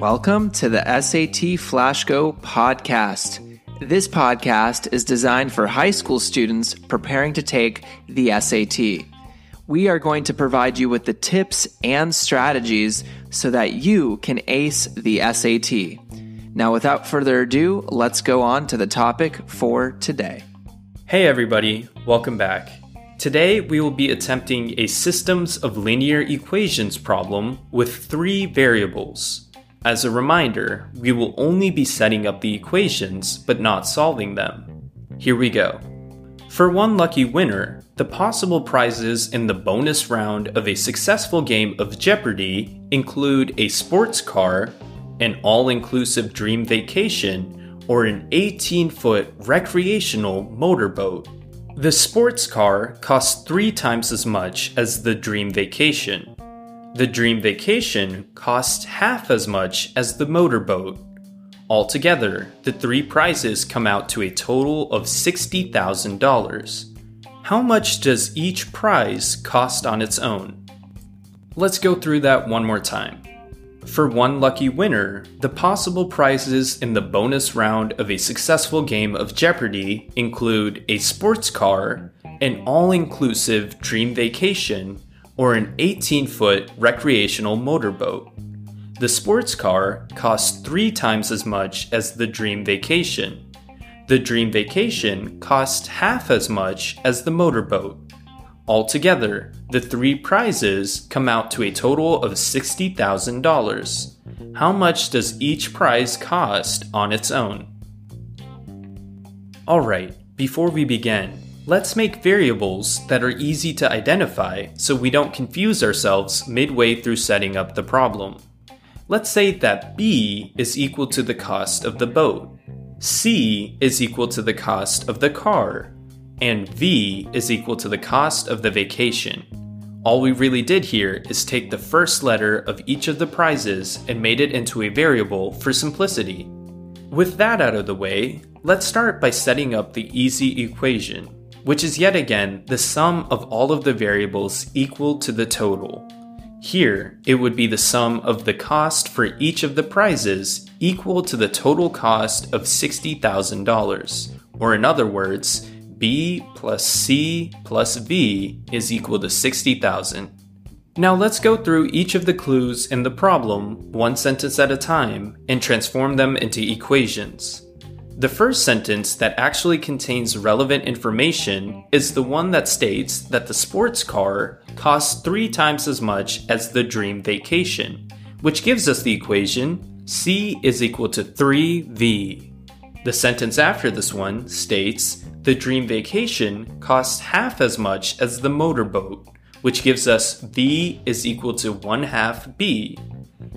Welcome to the SAT FlashGo podcast. This podcast is designed for high school students preparing to take the SAT. We are going to provide you with the tips and strategies so that you can ace the SAT. Now, without further ado, let's go on to the topic for today. Hey, everybody, welcome back. Today, we will be attempting a systems of linear equations problem with three variables. As a reminder, we will only be setting up the equations but not solving them. Here we go. For one lucky winner, the possible prizes in the bonus round of a successful game of Jeopardy include a sports car, an all inclusive dream vacation, or an 18 foot recreational motorboat. The sports car costs three times as much as the dream vacation. The Dream Vacation costs half as much as the motorboat. Altogether, the three prizes come out to a total of $60,000. How much does each prize cost on its own? Let's go through that one more time. For one lucky winner, the possible prizes in the bonus round of a successful game of Jeopardy include a sports car, an all inclusive dream vacation, or an 18 foot recreational motorboat. The sports car costs three times as much as the Dream Vacation. The Dream Vacation costs half as much as the motorboat. Altogether, the three prizes come out to a total of $60,000. How much does each prize cost on its own? Alright, before we begin, Let's make variables that are easy to identify so we don't confuse ourselves midway through setting up the problem. Let's say that B is equal to the cost of the boat, C is equal to the cost of the car, and V is equal to the cost of the vacation. All we really did here is take the first letter of each of the prizes and made it into a variable for simplicity. With that out of the way, let's start by setting up the easy equation which is yet again the sum of all of the variables equal to the total. Here, it would be the sum of the cost for each of the prizes equal to the total cost of $60,000, or in other words, B plus C plus V is equal to 60,000. Now let's go through each of the clues in the problem one sentence at a time and transform them into equations. The first sentence that actually contains relevant information is the one that states that the sports car costs three times as much as the dream vacation, which gives us the equation C is equal to 3V. The sentence after this one states the dream vacation costs half as much as the motorboat, which gives us V is equal to 1 half B.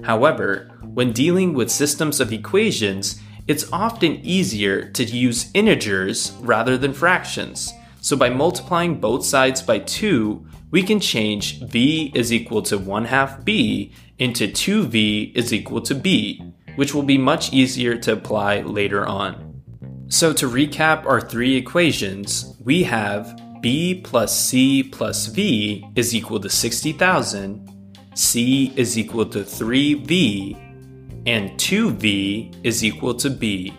However, when dealing with systems of equations, it's often easier to use integers rather than fractions. So by multiplying both sides by 2, we can change v is equal to 1 half b into 2v is equal to b, which will be much easier to apply later on. So to recap our three equations, we have b plus c plus v is equal to 60,000, c is equal to 3v, and 2v is equal to b.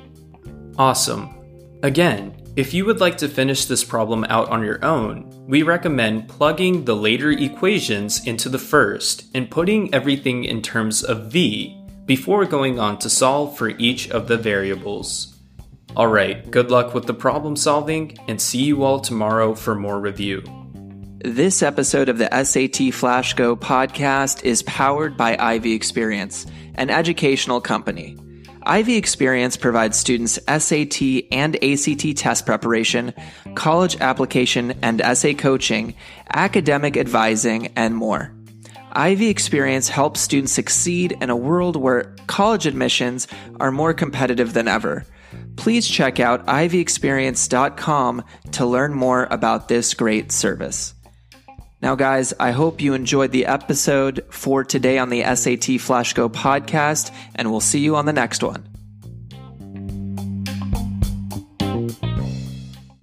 Awesome. Again, if you would like to finish this problem out on your own, we recommend plugging the later equations into the first and putting everything in terms of v before going on to solve for each of the variables. Alright, good luck with the problem solving and see you all tomorrow for more review. This episode of the SAT Flash Go podcast is powered by Ivy Experience an educational company. Ivy Experience provides students SAT and ACT test preparation, college application and essay coaching, academic advising, and more. Ivy Experience helps students succeed in a world where college admissions are more competitive than ever. Please check out ivyexperience.com to learn more about this great service. Now, guys, I hope you enjoyed the episode for today on the SAT Flash Go podcast, and we'll see you on the next one.